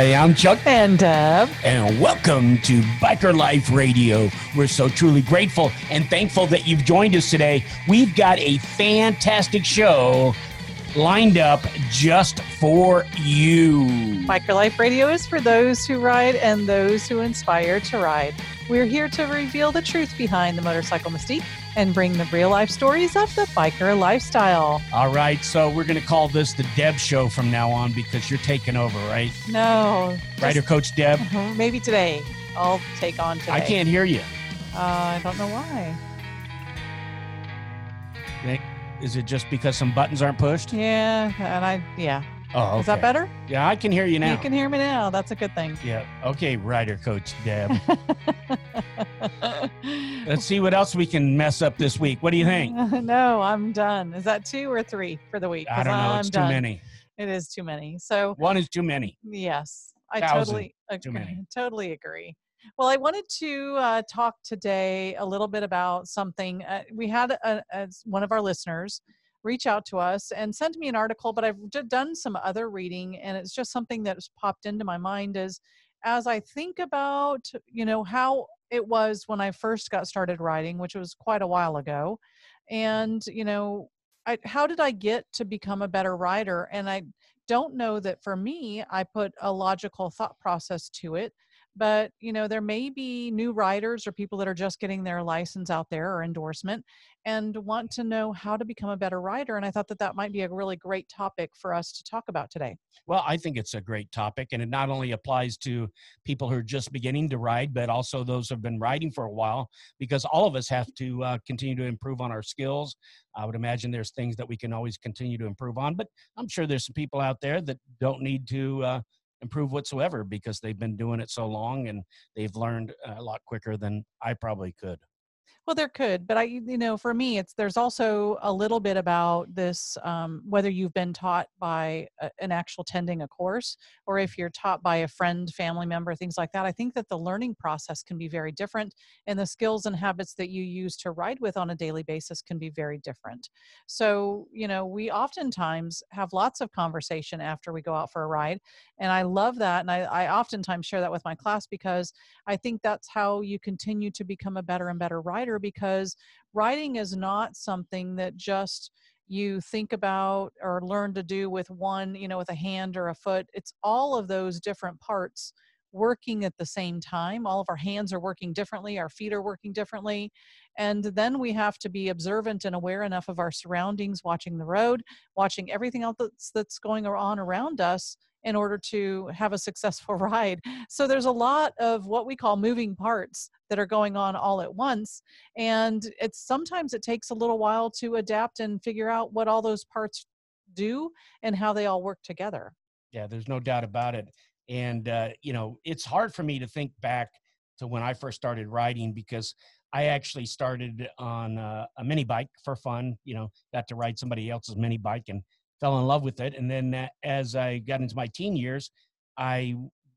Hi, I'm Chuck. And Deb. And welcome to Biker Life Radio. We're so truly grateful and thankful that you've joined us today. We've got a fantastic show lined up just for you. Biker Life Radio is for those who ride and those who inspire to ride. We're here to reveal the truth behind the motorcycle mystique and bring the real life stories of the biker lifestyle. All right, so we're going to call this the Deb Show from now on because you're taking over, right? No. Rider Coach Deb? Maybe today. I'll take on today. I can't hear you. Uh, I don't know why. Is it just because some buttons aren't pushed? Yeah, and I, yeah. Oh, okay. Is that better? Yeah, I can hear you now. You can hear me now. That's a good thing. Yeah. Okay, Rider Coach Deb. Let's see what else we can mess up this week. What do you think? no, I'm done. Is that two or three for the week? I don't know. I'm it's done. too many. It is too many. So one is too many. Yes, I totally too agree. many. Totally agree. Well, I wanted to uh, talk today a little bit about something. Uh, we had a, a, one of our listeners reach out to us and send me an article, but I've d- done some other reading, and it's just something that's popped into my mind. Is as I think about, you know, how it was when I first got started writing, which was quite a while ago, mm-hmm. and you know, I, how did I get to become a better writer? And I don't know that for me, I put a logical thought process to it. But you know, there may be new riders or people that are just getting their license out there or endorsement and want to know how to become a better rider. And I thought that that might be a really great topic for us to talk about today. Well, I think it's a great topic, and it not only applies to people who are just beginning to ride, but also those who have been riding for a while, because all of us have to uh, continue to improve on our skills. I would imagine there's things that we can always continue to improve on, but I'm sure there's some people out there that don't need to uh, improve whatsoever because they've been doing it so long and they've learned uh, a lot quicker than I probably could. Well, there could, but I, you know, for me, it's there's also a little bit about this um, whether you've been taught by a, an actual tending a course or if you're taught by a friend, family member, things like that. I think that the learning process can be very different, and the skills and habits that you use to ride with on a daily basis can be very different. So, you know, we oftentimes have lots of conversation after we go out for a ride, and I love that, and I, I oftentimes share that with my class because I think that's how you continue to become a better and better rider because writing is not something that just you think about or learn to do with one, you know, with a hand or a foot. It's all of those different parts working at the same time. All of our hands are working differently, our feet are working differently. And then we have to be observant and aware enough of our surroundings, watching the road, watching everything else that's, that's going on around us in order to have a successful ride. So there's a lot of what we call moving parts that are going on all at once and it's sometimes it takes a little while to adapt and figure out what all those parts do and how they all work together. Yeah, there's no doubt about it. And uh, you know, it's hard for me to think back to when I first started riding because I actually started on uh, a mini bike for fun. You know, got to ride somebody else's mini bike and fell in love with it. And then uh, as I got into my teen years, I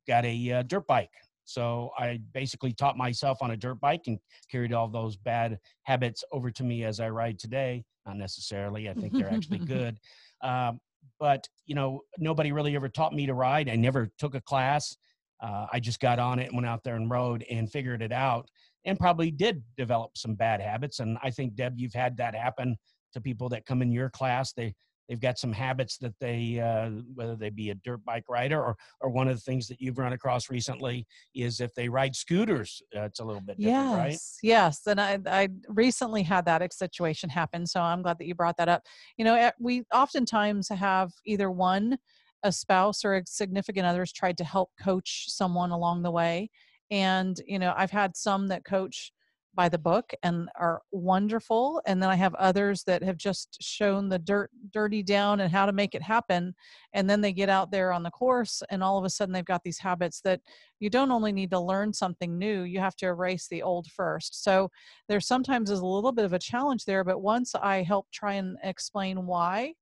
got a uh, dirt bike. So I basically taught myself on a dirt bike and carried all those bad habits over to me as I ride today. Not necessarily. I think they're actually good. Um, but you know, nobody really ever taught me to ride. I never took a class. Uh, I just got on it and went out there and rode and figured it out and probably did develop some bad habits. And I think Deb, you've had that happen to people that come in your class. They they've got some habits that they uh, whether they be a dirt bike rider or or one of the things that you've run across recently is if they ride scooters uh, it's a little bit different yes, right yes. And I, I recently had that situation happen. So I'm glad that you brought that up. You know, eh, we oftentimes have either one, a spouse or a significant others tried to help coach someone along the way. And, you know, I've had some that coach by the book and are wonderful and then i have others that have just shown the dirt dirty down and how to make it happen and then they get out there on the course and all of a sudden they've got these habits that you don't only need to learn something new you have to erase the old first. So there sometimes is a little bit of a challenge there but once i help try and explain why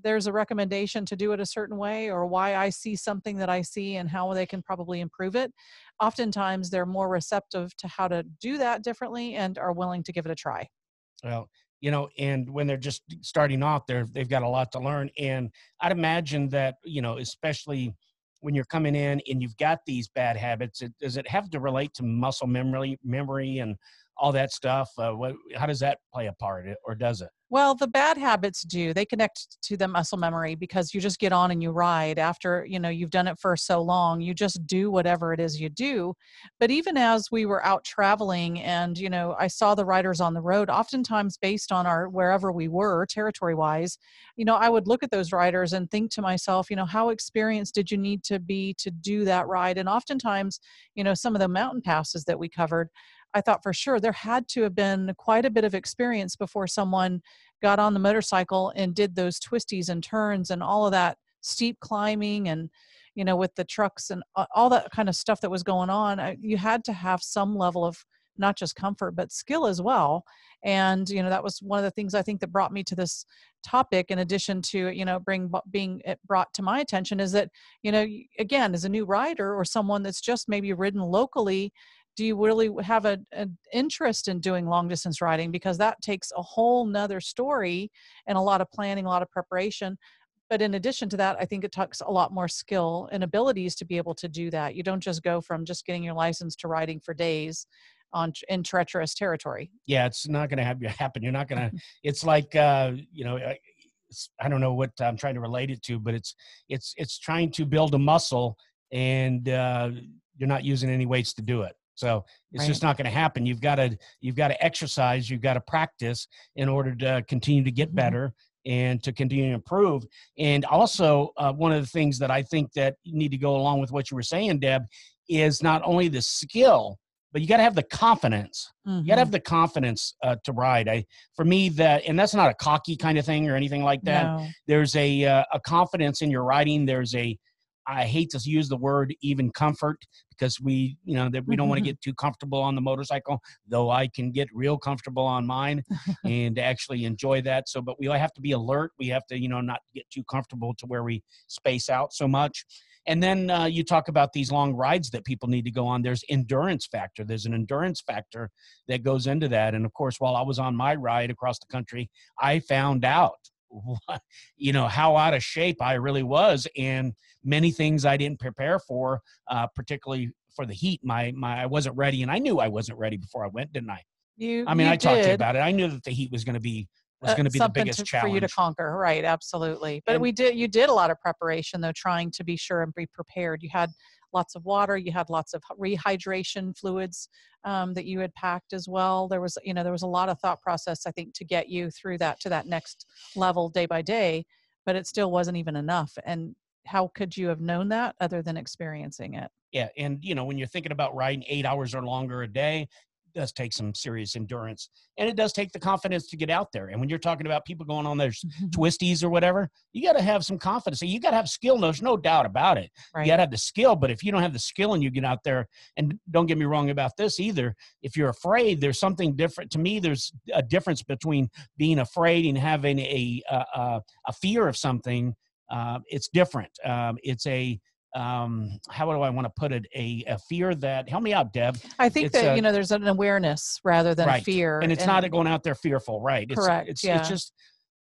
there's a recommendation to do it a certain way or why I see something that I see and how they can probably improve it. Oftentimes they're more receptive to how to do that differently and are willing to give it a try. well you know and when they're just starting off they're they've got a lot to learn and i'd imagine that you know especially when you're coming in and you've got these bad habits, it, does it have to relate to muscle memory, memory, and all that stuff? Uh, what, how does that play a part, or does it? Well, the bad habits do. They connect to the muscle memory because you just get on and you ride after, you know, you've done it for so long. You just do whatever it is you do. But even as we were out traveling and, you know, I saw the riders on the road, oftentimes based on our wherever we were, territory wise, you know, I would look at those riders and think to myself, you know, how experienced did you need to be to do that ride? And oftentimes, you know, some of the mountain passes that we covered, I thought for sure there had to have been quite a bit of experience before someone got on the motorcycle and did those twisties and turns and all of that steep climbing and you know with the trucks and all that kind of stuff that was going on. You had to have some level of not just comfort but skill as well. And you know that was one of the things i think that brought me to this topic in addition to you know bring being brought to my attention is that you know again as a new rider or someone that's just maybe ridden locally do you really have an interest in doing long distance riding? Because that takes a whole nother story and a lot of planning a lot of preparation. But in addition to that i think it takes a lot more skill and abilities to be able to do that. You don't just go from just getting your license to riding for days on in treacherous territory. Yeah it's not going to have you happen. You're not going to it's like uh you know i don't know what i'm trying to relate it to but it's it's it's trying to build a muscle and uh you're not using any weights to do it so it's right. just not going to happen. You've got to you've got to exercise. You've got to practice in order to continue to get mm-hmm. better and to continue to improve. And also, uh, one of the things that I think that you need to go along with what you were saying, Deb, is not only the skill, but you got to have the confidence. Mm-hmm. You got to have the confidence uh, to ride. I, for me, that and that's not a cocky kind of thing or anything like that. No. There's a uh, a confidence in your riding. There's a I hate to use the word even comfort because we, you know, that we don't want to get too comfortable on the motorcycle, though I can get real comfortable on mine and actually enjoy that. So, but we have to be alert. We have to, you know, not get too comfortable to where we space out so much. And then uh, you talk about these long rides that people need to go on. There's endurance factor. There's an endurance factor that goes into that. And of course, while I was on my ride across the country, I found out you know how out of shape I really was, and many things I didn't prepare for, uh, particularly for the heat. My my I wasn't ready, and I knew I wasn't ready before I went, didn't I? You. I mean, you I talked to you about it. I knew that the heat was going to be was going to be the biggest to, challenge for you to conquer. Right, absolutely. But and, we did. You did a lot of preparation though, trying to be sure and be prepared. You had lots of water you had lots of rehydration fluids um, that you had packed as well. There was you know there was a lot of thought process i think to get you through that to that next level day by day but it still wasn't even enough and how could you have known that other than experiencing it? Yeah and you know when you're thinking about riding eight hours or longer a day does take some serious endurance and it does take the confidence to get out there. And when you're talking about people going on those mm-hmm. twisties or whatever, you got to have some confidence. You got to have skill. There's no doubt about it. Right. You got to have the skill. But if you don't have the skill and you get out there, and don't get me wrong about this either, if you're afraid, there's something different. To me, there's a difference between being afraid and having a a, a fear of something. Uh, it's different. Um, it's a um how do i want to put it a, a fear that help me out deb i think it's that a, you know there's an awareness rather than right. fear and it's and, not going out there fearful right it's, correct it's, yeah. it's just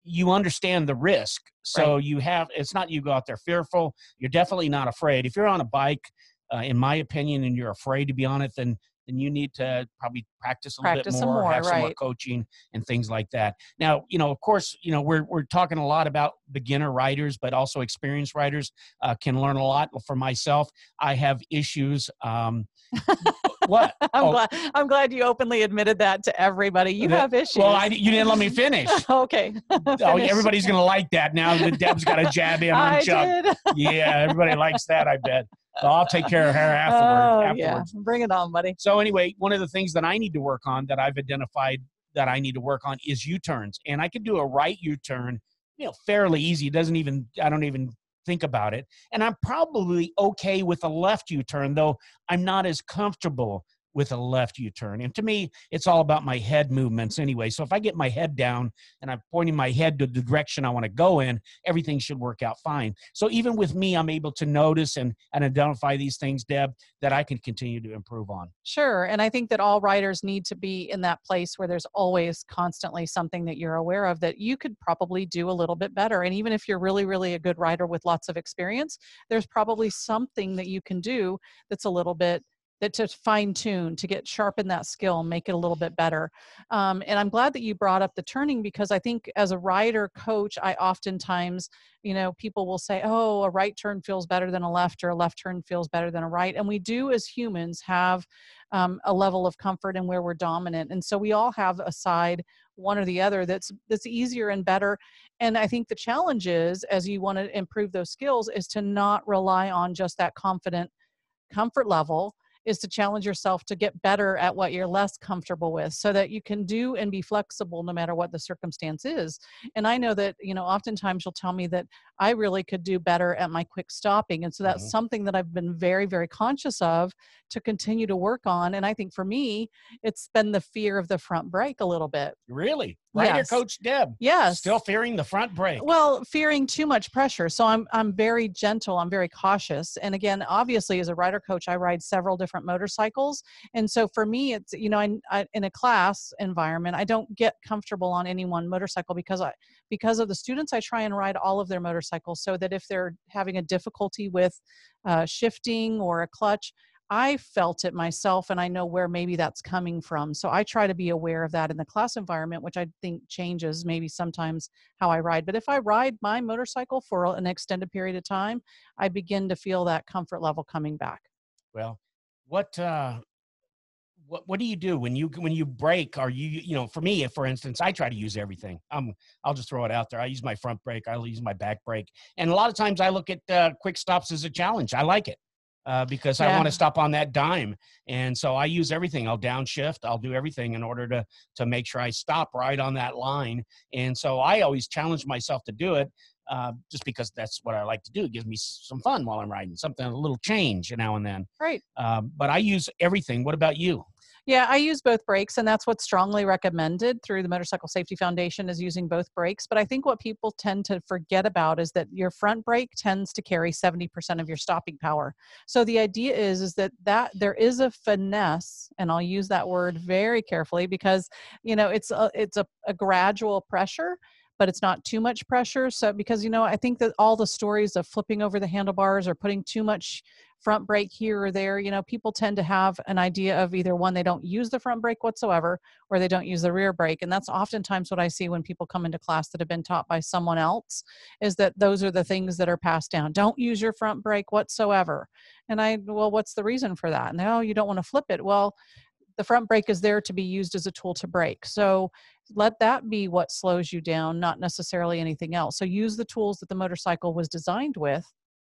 you understand the risk so right. you have it's not you go out there fearful you're definitely not afraid if you're on a bike uh, in my opinion and you're afraid to be on it then then you need to probably practice a practice little bit more, more have right. some more coaching and things like that. Now, you know, of course, you know, we're we're talking a lot about beginner writers, but also experienced writers uh, can learn a lot. For myself, I have issues. Um, what? I'm oh. glad. I'm glad you openly admitted that to everybody. You have issues. Well, I, you didn't let me finish. okay. oh, everybody's gonna like that now that Deb's got a jab in on I Chuck. Did. yeah, everybody likes that. I bet. So I'll take care of her afterward, oh, afterwards. Yeah. Bring it on, buddy. So anyway, one of the things that I need to work on that I've identified that I need to work on is U-turns. And I can do a right U-turn, you know, fairly easy. It doesn't even I don't even think about it. And I'm probably okay with a left U-turn, though I'm not as comfortable with a left U-turn. And to me, it's all about my head movements anyway. So if I get my head down and I'm pointing my head to the direction I want to go in, everything should work out fine. So even with me, I'm able to notice and, and identify these things, Deb, that I can continue to improve on. Sure. And I think that all writers need to be in that place where there's always constantly something that you're aware of that you could probably do a little bit better. And even if you're really, really a good writer with lots of experience, there's probably something that you can do that's a little bit that to fine tune to get sharpen that skill make it a little bit better. Um, and i'm glad that you brought up the turning because i think as a rider coach i oftentimes you know people will say oh a right turn feels better than a left or a left turn feels better than a right and we do as humans have um, a level of comfort in where we're dominant and so we all have a side one or the other that's that's easier and better and i think the challenge is as you want to improve those skills is to not rely on just that confident comfort level is to challenge yourself to get better at what you're less comfortable with so that you can do and be flexible no matter what the circumstance is. And I know that, you know, oftentimes you'll tell me that I really could do better at my quick stopping. And so that's mm-hmm. something that I've been very, very conscious of to continue to work on. And I think for me, it's been the fear of the front brake a little bit. Really? Rider yes. coach Deb. Yes. Still fearing the front brake. Well, fearing too much pressure. So I'm I'm very gentle. I'm very cautious. And again, obviously, as a rider coach, I ride several different motorcycles. And so for me, it's you know, I, I in a class environment, I don't get comfortable on any one motorcycle because I because of the students. I try and ride all of their motorcycles so that if they're having a difficulty with uh, shifting or a clutch, I felt it myself and I know where maybe that's coming from. So I try to be aware of that in the class environment, which I think changes maybe sometimes how I ride. But if I ride my motorcycle for an extended period of time, I begin to feel that comfort level coming back. Well, what uh what what do you do when you when you brake are you you know for me for instance i try to use everything um i'll just throw it out there i use my front brake i'll use my back brake and a lot of times i look at uh, quick stops as a challenge i like it uh, because yeah. I want to stop on that dime. And so I use everything. I'll downshift. I'll do everything in order to to make sure I stop right on that line. And so I always challenge myself to do it. Uh, just because that's what I like to do. It gives me some fun while I'm riding, something a little change now and then. Right. Um, but I use everything. What about you? Yeah, I use both brakes, and that's what's strongly recommended through the Motorcycle Safety Foundation is using both brakes. But I think what people tend to forget about is that your front brake tends to carry 70% of your stopping power. So the idea is is that that there is a finesse, and I'll use that word very carefully because you know it's a, it's a, a gradual pressure but it's not too much pressure. So, because, you know, I think that all the stories of flipping over the handlebars or putting too much front brake here or there, you know, people tend to have an idea of either one, they don't use the front brake whatsoever, or they don't use the rear brake. And that's oftentimes what I see when people come into class that have been taught by someone else is that those are the things that are passed down. Don't use your front brake whatsoever. And I, well, what's the reason for that? And oh, you don't want to flip it. Well, the front brake is there to be used as a tool to brake. So let that be what slows you down, not necessarily anything else. So use the tools that the motorcycle was designed with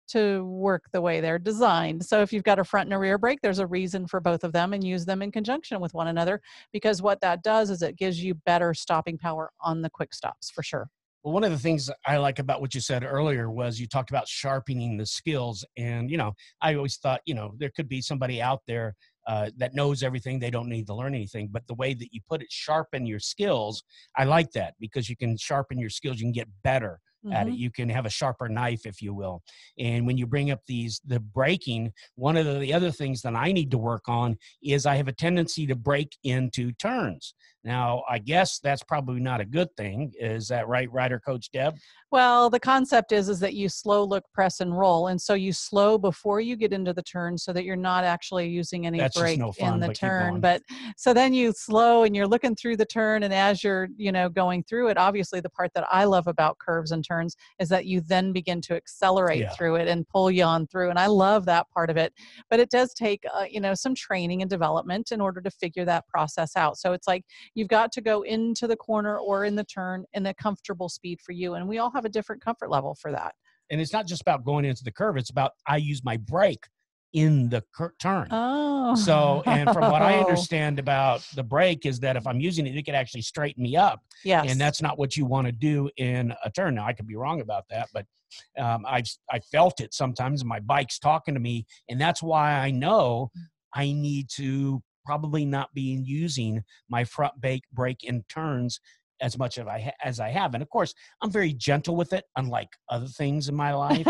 to work the way they're designed. So if you've got a front and a rear brake, there's a reason for both of them and use them in conjunction with one another because what that does is it gives you better stopping power on the quick stops for sure. Well, one of the things I like about what you said earlier was you talked about sharpening the skills. And, you know, I always thought, you know, there could be somebody out there uh, that knows everything. They don't need to learn anything. But the way that you put it, sharpen your skills, I like that because you can sharpen your skills. You can get better mm-hmm. at it. Mm-hmm. You can have a sharper knife, if you will. And when you bring up these, the braking, one of the, the other things that I need to work on is I have a tendency to break into turns. Now, I guess that's probably not a good thing. Is that right, Rider Coach Deb? Well, the concept is is that you slow look, press, and roll, and so you slow before you get into the turn, so that you're not actually using any that's brake no fun, in the but turn. But so then you slow and you're looking through the turn, and as you're you know going through it, obviously the part that I love about curves and turns is that you then begin to accelerate yeah. through it and pull you on through, and I love that part of it. But it does take uh, you know some training and development in order to figure that process out. So it's like you've got to go into the corner or in the turn in a comfortable speed for you, and we all have a different comfort level for that. And it's not just about going into the curve, it's about I use my brake in the cur- turn. Oh. So, and from what I understand about the brake is that if I'm using it, it could actually straighten me up. Yes. And that's not what you want to do in a turn. Now, I could be wrong about that, but um, I've I felt it sometimes. My bike's talking to me, and that's why I know I need to probably not be using my front brake brake in turns as much as I ha- as I have. And of course, I'm very gentle with it, unlike other things in my life.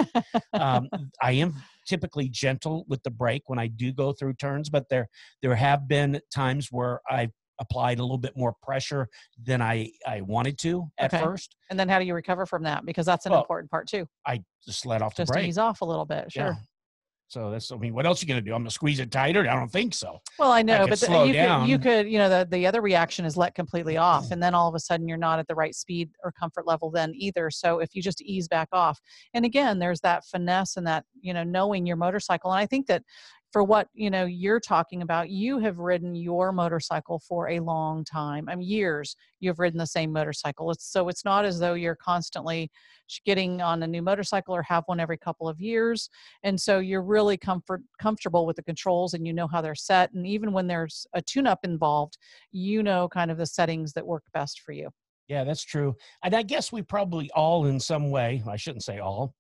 um, I am typically gentle with the brake when I do go through turns, but there there have been times where I've applied a little bit more pressure than I I wanted to at Okay. first. And then how do you recover from that? Because that's an Well, important part too. I just let off the Just brake. ease off a little bit. Sure. Yeah. So that's I mean, what else are you gonna do? I'm gonna squeeze it tighter? I don't think so. Well, I know, could but the, you could you could you know the the other reaction is let completely off, mm-hmm. and then all of a sudden you're not at the right speed or comfort level then either. So if you just ease back off, and again, there's that finesse and that you know knowing your motorcycle, and I think that for what you know you're talking about, you have ridden your motorcycle for a long time. I mean, years you've ridden the same motorcycle. It's so it's not as though you're constantly getting on a new motorcycle or have one every couple of years and so you're really comfort comfortable with the controls and you know how they're set and even when there's a tune up involved you know kind of the settings that work best for you Yeah, that's true. And I guess we probably all, in some way, I shouldn't say all,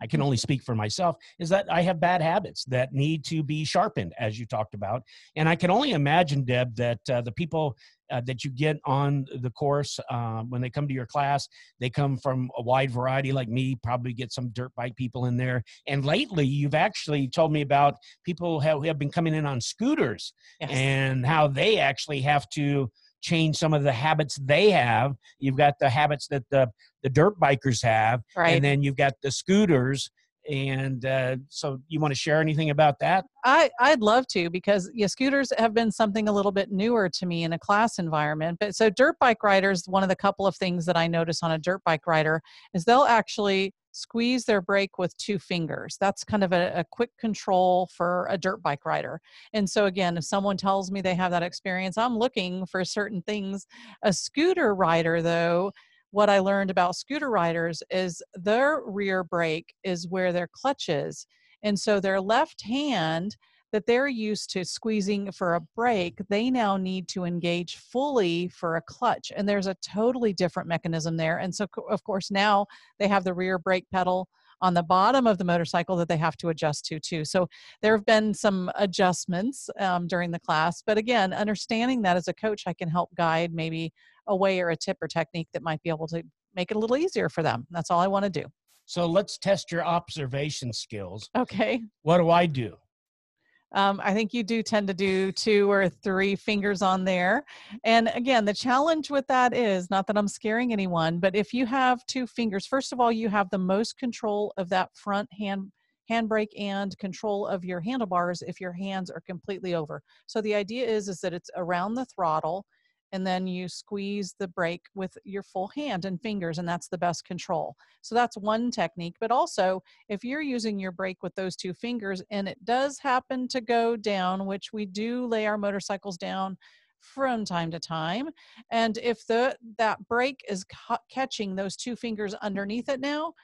I can only speak for myself, is that I have bad habits that need to be sharpened, as you talked about. And I can only imagine, Deb, that uh, the people uh, that you get on the course uh, when they come to your class, they come from a wide variety, like me, probably get some dirt bike people in there. And lately, you've actually told me about people who have, have been coming in on scooters yes. and how they actually have to change some of the habits they have. You've got the habits that the the dirt bikers have, right and then you've got the scooters. And uh, so, you want to share anything about that? I, I'd love to because yeah, scooters have been something a little bit newer to me in a class environment. But so dirt bike riders, one of the couple of things that I notice on a dirt bike rider is they'll actually squeeze their brake with two fingers. That's kind of a, a quick control for a dirt bike rider. And so again, if someone tells me they have that experience, I'm looking for certain things. A scooter rider though, what I learned about scooter riders is their rear brake is where their clutch is. And so their left hand that they're used to squeezing for a brake, they now need to engage fully for a clutch. And there's a totally different mechanism there. And so, of course, now they have the rear brake pedal on the bottom of the motorcycle that they have to adjust to, too. So there have been some adjustments um, during the class. But again, understanding that as a coach, I can help guide maybe a way or a tip or technique that might be able to make it a little easier for them. That's all I want to do. So, let's test your observation skills. Okay. What do I do? Um, I think you do tend to do two or three fingers on there. And again, the challenge with that is not that I'm scaring anyone, but if you have two fingers, first of all, you have the most control of that front hand handbrake and control of your handlebars if your hands are completely over. So the idea is is that it's around the throttle and then you squeeze the brake with your full hand and fingers and that's the best control. So that's one technique, but also if you're using your brake with those two fingers and it does happen to go down, which we do lay our motorcycles down from time to time, and if the that brake is ca- catching those two fingers underneath it now,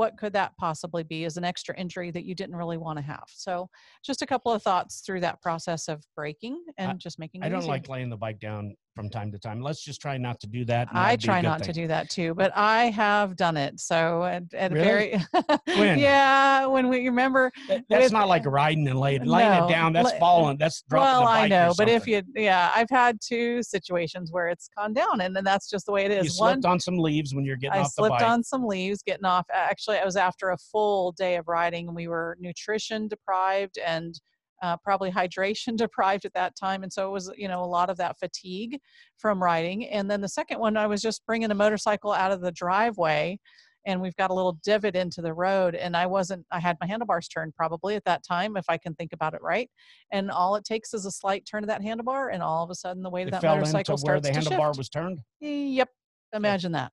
what could that possibly be as an extra injury that you didn't really want to have? So just a couple of thoughts through that process of breaking and just making it I don't like laying the bike down from time to time. Let's just try not to do that. I that'd be a try not to do that too, but I have done it. So at, at Really? very When? yeah, when we remember That- That's with- not like riding and laying, laying No, it down. That's falling. That's dropping well, the bike I know, but if you yeah, I've had two situations where it's gone down and then that's just the way it is. you One slipped on some leaves when you're getting I off the slipped bike. on some leaves getting off. Actually, I was after a full day of riding and we were nutrition deprived and uh, probably hydration deprived at that time. And so it was, you know, a lot of that fatigue from riding. And then the second one, I was just bringing a motorcycle out of the driveway and we've got a little divot into the road and i wasn't i had my handlebars turned probably at that time if i can think about it right and all it takes is a slight turn of that handlebar and all of a sudden the weight of it that fell motorcycle into where the handlebar was turned. yep imagine that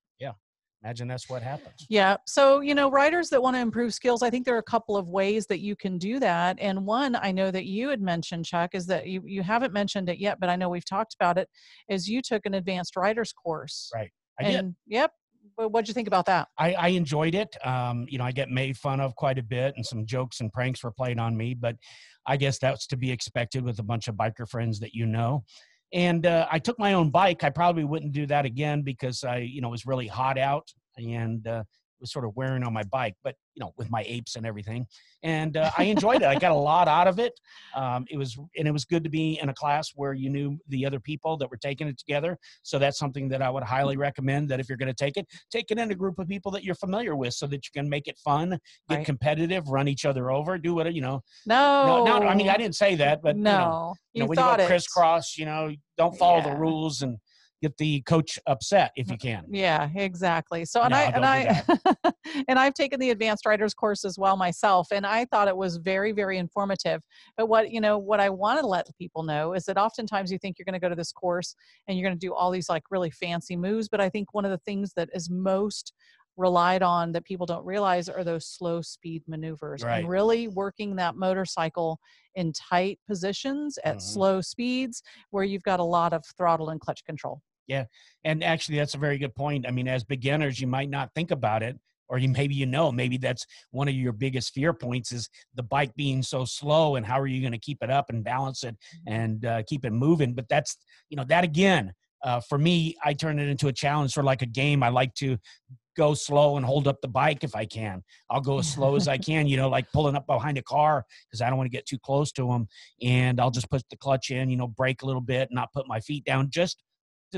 Imagine that's what happens. yeah. So, you know, writers that want to improve skills, I think there are a couple of ways that you can do that. And one I know that you had mentioned, Chuck, is that you, you haven't mentioned it yet, but I know we've talked about it, is you took an advanced writers course. Right. I did. and yep. Well, what'd you think about that? I, I enjoyed it. Um, you know, I get made fun of quite a bit, and some jokes and pranks were played on me. But I guess that's to be expected with a bunch of biker friends that you know. And uh, I took my own bike. I probably wouldn't do that again because I, you know, it was really hot out and uh, was sort of wearing on my bike. But you know, with my apes and everything. And uh, I enjoyed it. I got a lot out of it. Um, it was, and it was good to be in a class where you knew the other people that were taking it together. So that's something that I would highly recommend that if you're going to take it, take it in a group of people that you're familiar with so that you can make it fun, get Right. competitive, run each other over, do whatever you know. No, No, no, I mean, I didn't say that, but no, you know, you know, when you go crisscross, you know, don't follow the rules and get the coach upset if you can. Yeah, exactly. So and No, I and I and I've taken the advanced writers course as well myself and I thought it was very very informative. But what, you know, what I want to let people know is that oftentimes you think you're going to go to this course and you're going to do all these like really fancy moves, but I think one of the things that is most relied on that people don't realize are those slow speed maneuvers Right. and really working that motorcycle in tight positions at Mhm. slow speeds where you've got a lot of throttle and clutch control. Yeah. And actually, that's a very good point. I mean, as beginners, you might not think about it, or you maybe you know, maybe that's one of your biggest fear points is the bike being so slow, and how are you going to keep it up and balance it and uh, keep it moving? But that's you know that again. Uh, for me, I turn it into a challenge, sort of like a game. I like to go slow and hold up the bike if I can. I'll go as slow as I can, you know, like pulling up behind a car because I don't want to get too close to them. And I'll just put the clutch in, you know, brake a little bit, not put my feet down, just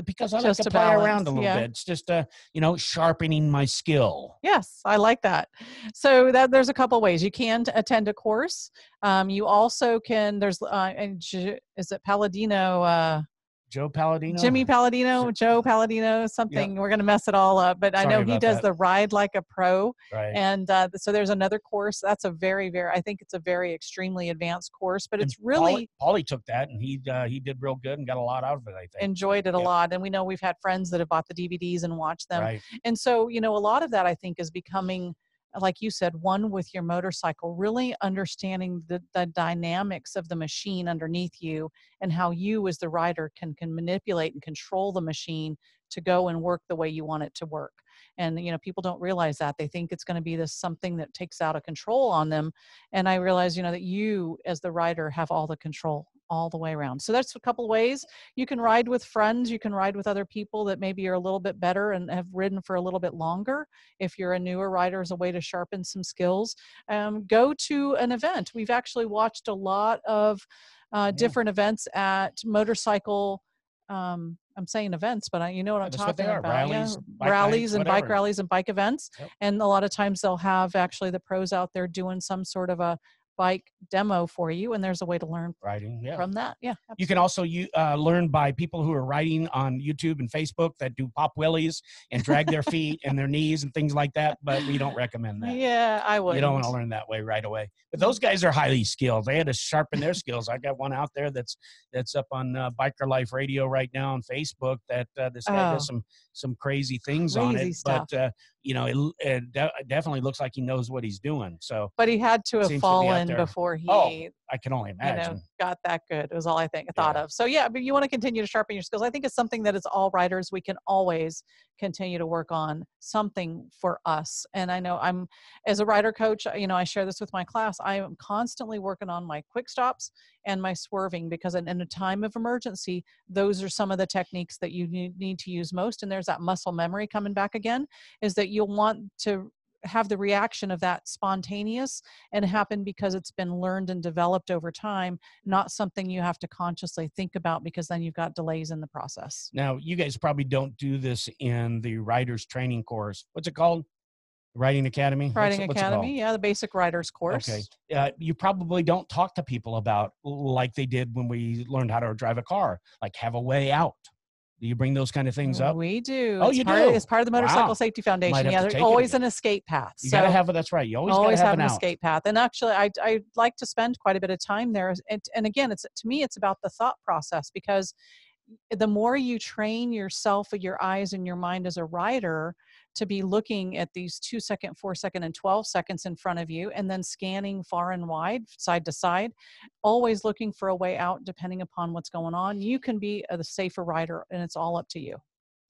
because I like Just to to play around a little yeah. bit. It's just, uh, you know, sharpening my skill. Yes, I like that. So that there's a couple ways you can attend a course. Um, you also can. There's uh, is it Palladino? Uh, Joe Palladino. Jimmy Palladino, Joe Palladino, something. We're gonna mess it all up, but I know he does that. the ride like a pro. Right. And uh, so there's another course. That's a very, very. I think it's a very extremely advanced course, but And it's really Paulie, Paulie took that and he uh, he did real good and got a lot out of it. I think. enjoyed it a lot. And we know we've had friends that have bought the DVDs and watched them. right. And so, you know, a lot of that I think is becoming, like you said, one with your motorcycle, really understanding the, the dynamics of the machine underneath you and how you as the rider can can manipulate and control the machine to go and work the way you want it to work. And you know, people don't realize that. They think it's going to be this something that takes out of control on them. And I realize, you know, that you as the rider have all the control all the way around. So that's a couple ways you can ride with friends you can ride with other people that maybe are a little bit better and have ridden for a little bit longer if you're a newer rider as a way to sharpen some skills um, go to an event we've actually watched a lot of uh, Yeah. different events at motorcycle um, i'm saying events but I, you know what i'm That's what talking are, about yeah, rallies, bike rallies and bike rallies and bike events Yep. and a lot of times they'll have actually the pros out there doing some sort of a bike demo for you and there's a way to learn Riding. Yeah. from that yeah You can also you, uh, learn by people who are writing on YouTube and Facebook that do pop wheelies and drag their feet and their knees and things like that. But we don't recommend that. Yeah, I would. You don't want to learn that way right away. But those guys are highly skilled. They had to sharpen their skills. I got one out there that's that's up on uh, Biker Life Radio right now on Facebook. That uh, this guy does Oh. some some crazy things on Crazy it. stuff. But uh, you know, it, it de- definitely looks like he knows what he's doing. So But he had to have Seems to be fallen before oh, he, Oh, I can only you imagine. know, got that good. It was all I think thought Yeah. of. So yeah, but you want to continue to sharpen your skills. I think it's something that is all writers we can always continue to work on something for us. And I know I'm as a rider coach, you know, I share this with my class. I am constantly working on my quick stops and my swerving because in, in a time of emergency, those are some of the techniques that you need to use most. And there's that muscle memory coming back again, is that you'll want to have the reaction of that spontaneous and happen because it's been learned and developed over time, not something you have to consciously think about because then you've got delays in the process. Now, you guys probably don't do this in the writers training course. What's it called? Riding Academy. Writing what's? Academy, yeah, the basic writers course. Okay. Uh, you probably don't talk to people about like they did when we learned how to drive a car, like have a way out. Do you bring those kind of things up? We do. Oh, it's you part Of, do? it's part of the Motorcycle Wow. Safety Foundation. Yeah, there's always an escape path. You so gotta have that's right. You always, always have have an out. escape path. And actually, I I like to spend quite a bit of time there. And, and again, it's to me, it's about the thought process because the more you train yourself, your eyes and your mind as a writer to be looking at these two second, four second, and 12 seconds in front of you, and then scanning far and wide, side to side, always looking for a way out depending upon what's going on, you can be a safer rider, and it's all up to you.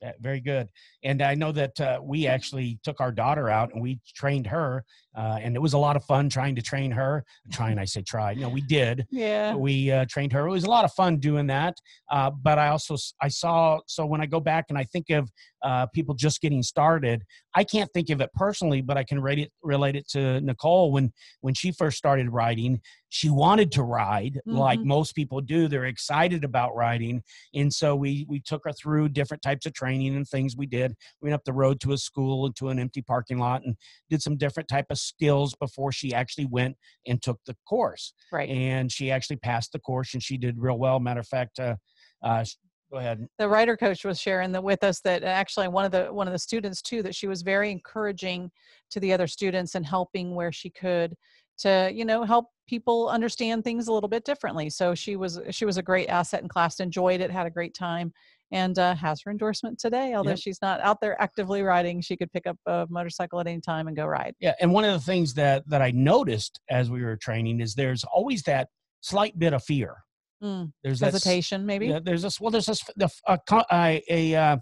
Yeah, very good. And I know that uh, we actually took our daughter out and we trained her, uh, and it was a lot of fun trying to train her. Trying, I say try. No, we did. Yeah. we uh, trained her. It was a lot of fun doing that. Uh, but I also I saw so when I go back and I think of uh, people just getting started. I can't think of it personally, but I can relate it, relate it to Nicole when when she first started riding. She wanted to ride mm-hmm. like most people do. They're excited about riding, and so we we took her through different types of training and things we did. We went up the road to a school and to an empty parking lot and did some different type of skills before she actually went and took the course. Right, and she actually passed the course and she did real well. Matter of fact. Uh, uh, go ahead. the writer coach was sharing that with us that actually one of the one of the students too that she was very encouraging to the other students and helping where she could to you know help people understand things a little bit differently. So she was she was a great asset in class enjoyed it had a great time and uh, has her endorsement today although yep. she's not out there actively riding. She could pick up a motorcycle at any time and go ride. Yeah and one of the things that that i noticed as we were training is there's always that slight bit of fear Mm, there's hesitation, maybe. Yeah, there's this. Well, there's this a, a, a, uh,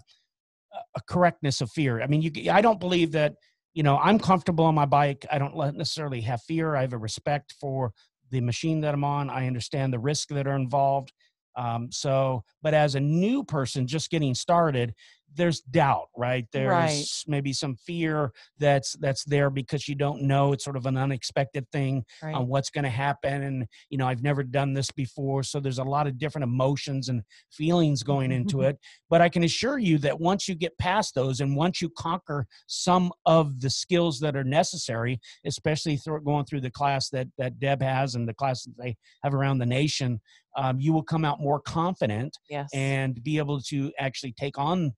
a correctness of fear. I mean, you. I don't believe that. You know, I'm comfortable on my bike. I don't necessarily have fear. I have a respect for the machine that I'm on. I understand the risks that are involved. Um, so, but as a new person just getting started, there's doubt right there's right. maybe some fear that's that's there because you don't know it's sort of an unexpected thing right. on what's going to happen and you know i've never done this before so there's a lot of different emotions and feelings going into it but i can assure you that once you get past those and once you conquer some of the skills that are necessary especially through going through the class that that deb has and the classes they have around the nation um, you will come out more confident yes. and be able to actually take on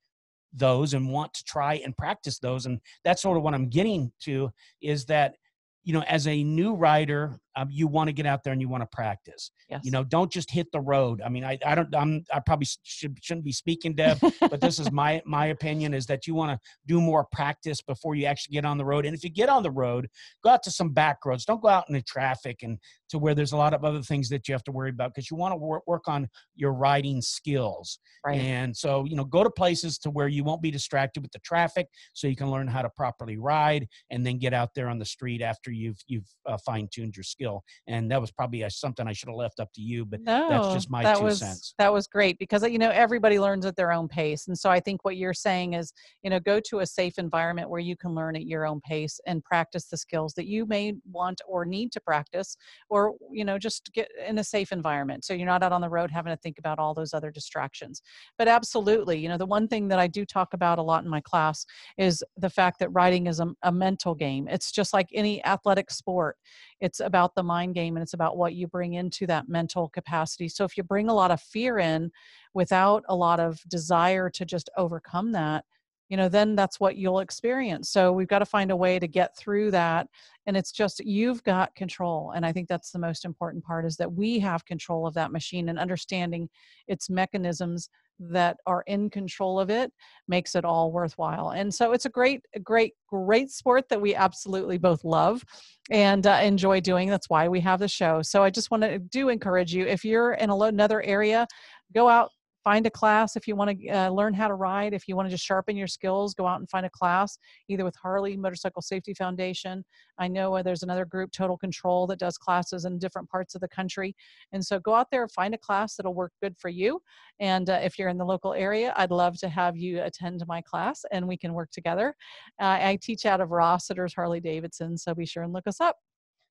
those and want to try and practice those. And that's sort of what i'm getting to is that you know as a new rider um, you want to get out there and you want to practice. Yes. You know, don't just hit the road. I mean, I, I don't, I'm, I probably should, shouldn't be speaking, Deb, but this is my, my opinion is that you want to do more practice before you actually get on the road. And if you get on the road, go out to some back roads. Don't go out in the traffic and to where there's a lot of other things that you have to worry about because you want to work, work on your riding skills. Right. And so, you know, go to places to where you won't be distracted with the traffic so you can learn how to properly ride and then get out there on the street after you've, you've uh, fine tuned your skills skill. And that was probably a, something I should have left up to you, but no, that's just my that two was, cents. That was great because, uh, you know, everybody learns at their own pace. And so I think what you're saying is, you know, go to a safe environment where you can learn at your own pace and practice the skills that you may want or need to practice, or, you know, just get in a safe environment. So you're not out on the road having to think about all those other distractions. But absolutely, you know, the one thing that I do talk about a lot in my class is the fact that riding is a, a mental game. It's just like any athletic sport. It's about the mind game and it's about what you bring into that mental capacity. So if you bring a lot of fear in without a lot of desire to just overcome that, you know, then that's what you'll experience. So we've got to find a way to get through that. And it's just you've got control. And I think that's the most important part is that we have control of that machine and understanding its mechanisms that are in control of it makes it all worthwhile. And so it's a great, great, great sport that we absolutely both love and uh, enjoy doing. That's why we have the show. So I just want to do encourage you if you're in another area, go out, find a class if you want to uh, learn how to ride if you want to just sharpen your skills go out and find a class either with harley motorcycle safety foundation. I know uh, there's another group total control that does classes in different parts of the country. And so go out there find a class that'll work good for you. And uh, if you're in the local area i'd love to have you attend my class and we can work together. Uh, i teach out of rossiter's harley davidson so be sure and look us up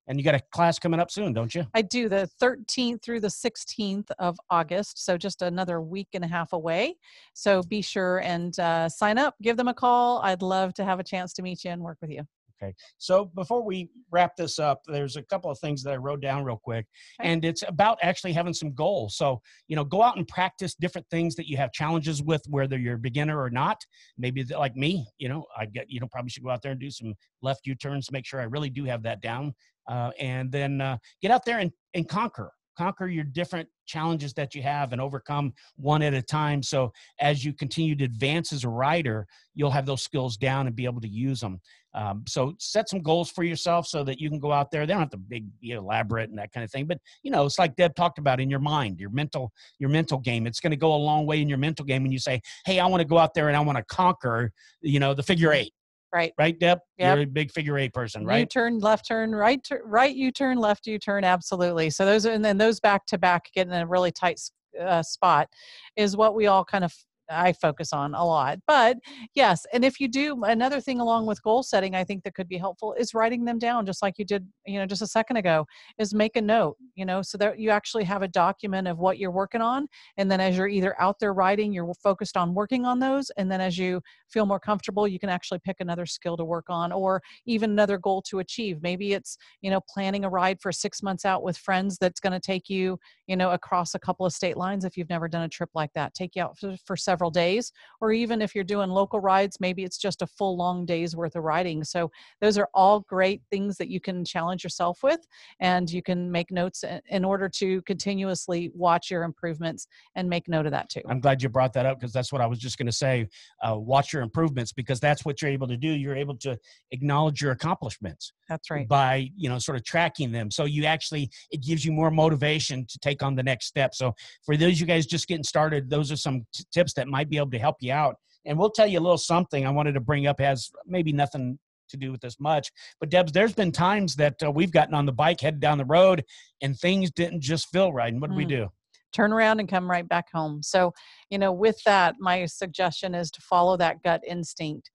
and you got a class coming up soon, don't you? I do the 13th through the 16th of August. So just another week and a half away. So be sure and uh, sign up, give them a call. I'd love to have a chance to meet you and work with you. Okay. So before we wrap this up, there's a couple of things that I wrote down real quick, and it's about actually having some goals. So, you know, go out and practice different things that you have challenges with, whether you're a beginner or not. Maybe like me, you know, I get, you know, probably should go out there and do some left U turns, make sure I really do have that down uh, and then uh, get out there and, and conquer conquer your different challenges that you have and overcome one at a time so as you continue to advance as a rider you'll have those skills down and be able to use them um, so set some goals for yourself so that you can go out there they don't have to big be elaborate and that kind of thing but you know it's like deb talked about in your mind your mental your mental game it's going to go a long way in your mental game when you say hey i want to go out there and i want to conquer you know the figure eight Right. Right, Deb? Yep. You're a big figure eight person, right? U turn, left turn, right, tur- right U turn, left U turn. Absolutely. So those, and then those back to back, getting in a really tight uh, spot, is what we all kind of I focus on a lot. But yes, and if you do another thing along with goal setting, I think that could be helpful is writing them down, just like you did, you know, just a second ago. Is make a note, you know, so that you actually have a document of what you're working on, and then as you're either out there writing, you're focused on working on those, and then as you feel more comfortable, you can actually pick another skill to work on, or even another goal to achieve. Maybe it's you know planning a ride for six months out with friends that's going to take you you know across a couple of state lines if you've never done a trip like that. Take you out for, for several several days, or even if you're doing local rides, maybe it's just a full long day's worth of riding. So those are all great things that you can challenge yourself with, and you can make notes in order to continuously watch your improvements and make note of that too. I'm glad you brought that up because that's what I was just going to say. Uh, watch your improvements because that's what you're able to do. You're able to acknowledge your accomplishments. That's right. By you know sort of tracking them, so you actually it gives you more motivation to take on the next step. So for those you guys just getting started, those are some t- tips that might be able to help you out. And we'll tell you a little something I wanted to bring up has maybe nothing to do with this much. But Debs, there's been times that uh, we've gotten on the bike, headed down the road, and things didn't just feel right. And what do mm. we do? Turn around and come right back home. So, you know, with that, my suggestion is to follow that gut instinct.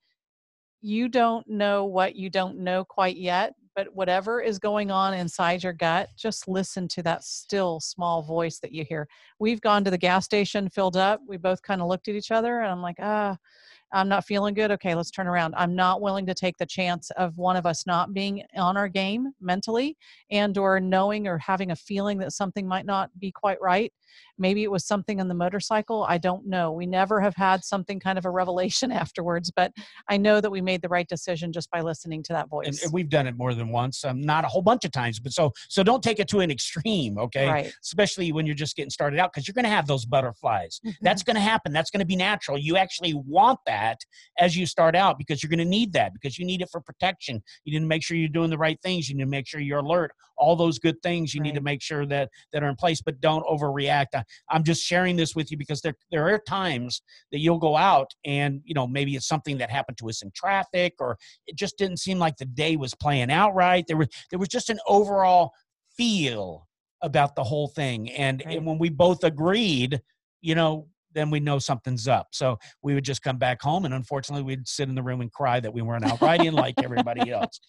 You don't know what you don't know quite yet, but whatever is going on inside your gut, just listen to that still small voice that you hear. We've gone to the gas station, filled up. We both kind of looked at each other, and I'm like, ah, I'm not feeling good. Okay, let's turn around. I'm not willing to take the chance of one of us not being on our game mentally and or knowing or having a feeling that something might not be quite right. Maybe it was something on the motorcycle. I don't know. We never have had something kind of a revelation afterwards, but I know that we made the right decision just by listening to that voice. And, and we've done it more than once, um, not a whole bunch of times, but so so don't take it to an extreme, okay? Right. Especially when you're just getting started out, because you're going to have those butterflies. Mm-hmm. That's going to happen. That's going to be natural. You actually want that as you start out because you're going to need that because you need it for protection. You need to make sure you're doing the right things. You need to make sure you're alert. All those good things you right. need to make sure that that are in place, but don't overreact. I, I'm just sharing this with you because there there are times that you'll go out and you know maybe it's something that happened to us in traffic or it just didn't seem like the day was playing out right. There was there was just an overall feel about the whole thing, and, right. and when we both agreed, you know, then we know something's up. So we would just come back home, and unfortunately, we'd sit in the room and cry that we weren't out riding like everybody else.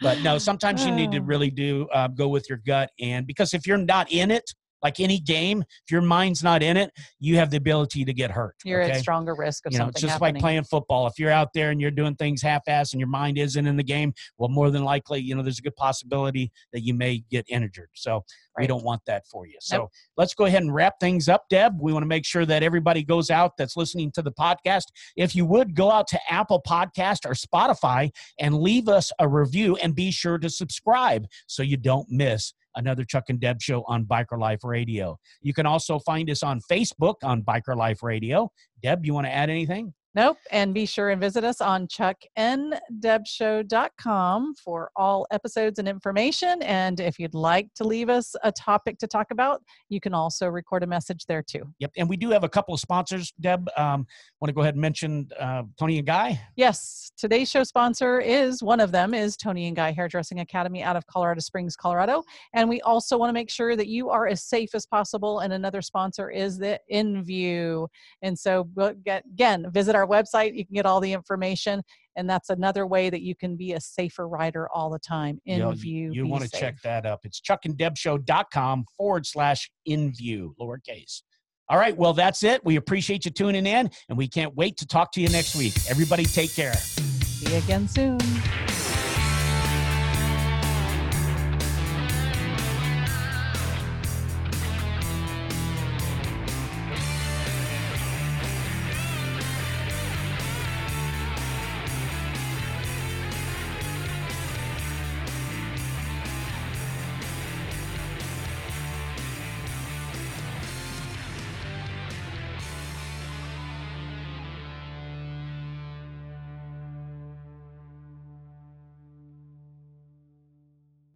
But no, sometimes you need to oh. really do uh, go with your gut, and because if you're not in it, like any game, if your mind's not in it, you have the ability to get hurt. You're okay? at stronger risk of you know, something. It's just happening. like playing football. If you're out there and you're doing things half-ass and your mind isn't in the game, well, more than likely, you know, there's a good possibility that you may get injured. So right. we don't want that for you. So nope. let's go ahead and wrap things up, Deb. We want to make sure that everybody goes out that's listening to the podcast. If you would go out to Apple Podcast or Spotify and leave us a review and be sure to subscribe so you don't miss another Chuck and Deb show on Biker Life Radio. You can also find us on Facebook on Biker Life Radio. Deb, you want to add anything? Nope. And be sure and visit us on chuckndebshow.com for all episodes and information. And if you'd like to leave us a topic to talk about, you can also record a message there too. Yep. And we do have a couple of sponsors, Deb. Um, want to go ahead and mention uh, Toni and Guy? Yes. Today's show sponsor is one of them is Toni and Guy Hairdressing Academy out of Colorado Springs, Colorado. And we also want to make sure that you are as safe as possible. And another sponsor is the InView. And so again, visit our our website. You can get all the information. And that's another way that you can be a safer rider all the time. In you know, view. You want to check that up. It's chuckndebshow.com forward slash in view, lowercase. All right. Well, that's it. We appreciate you tuning in, and we can't wait to talk to you next week. Everybody, take care. See you again soon.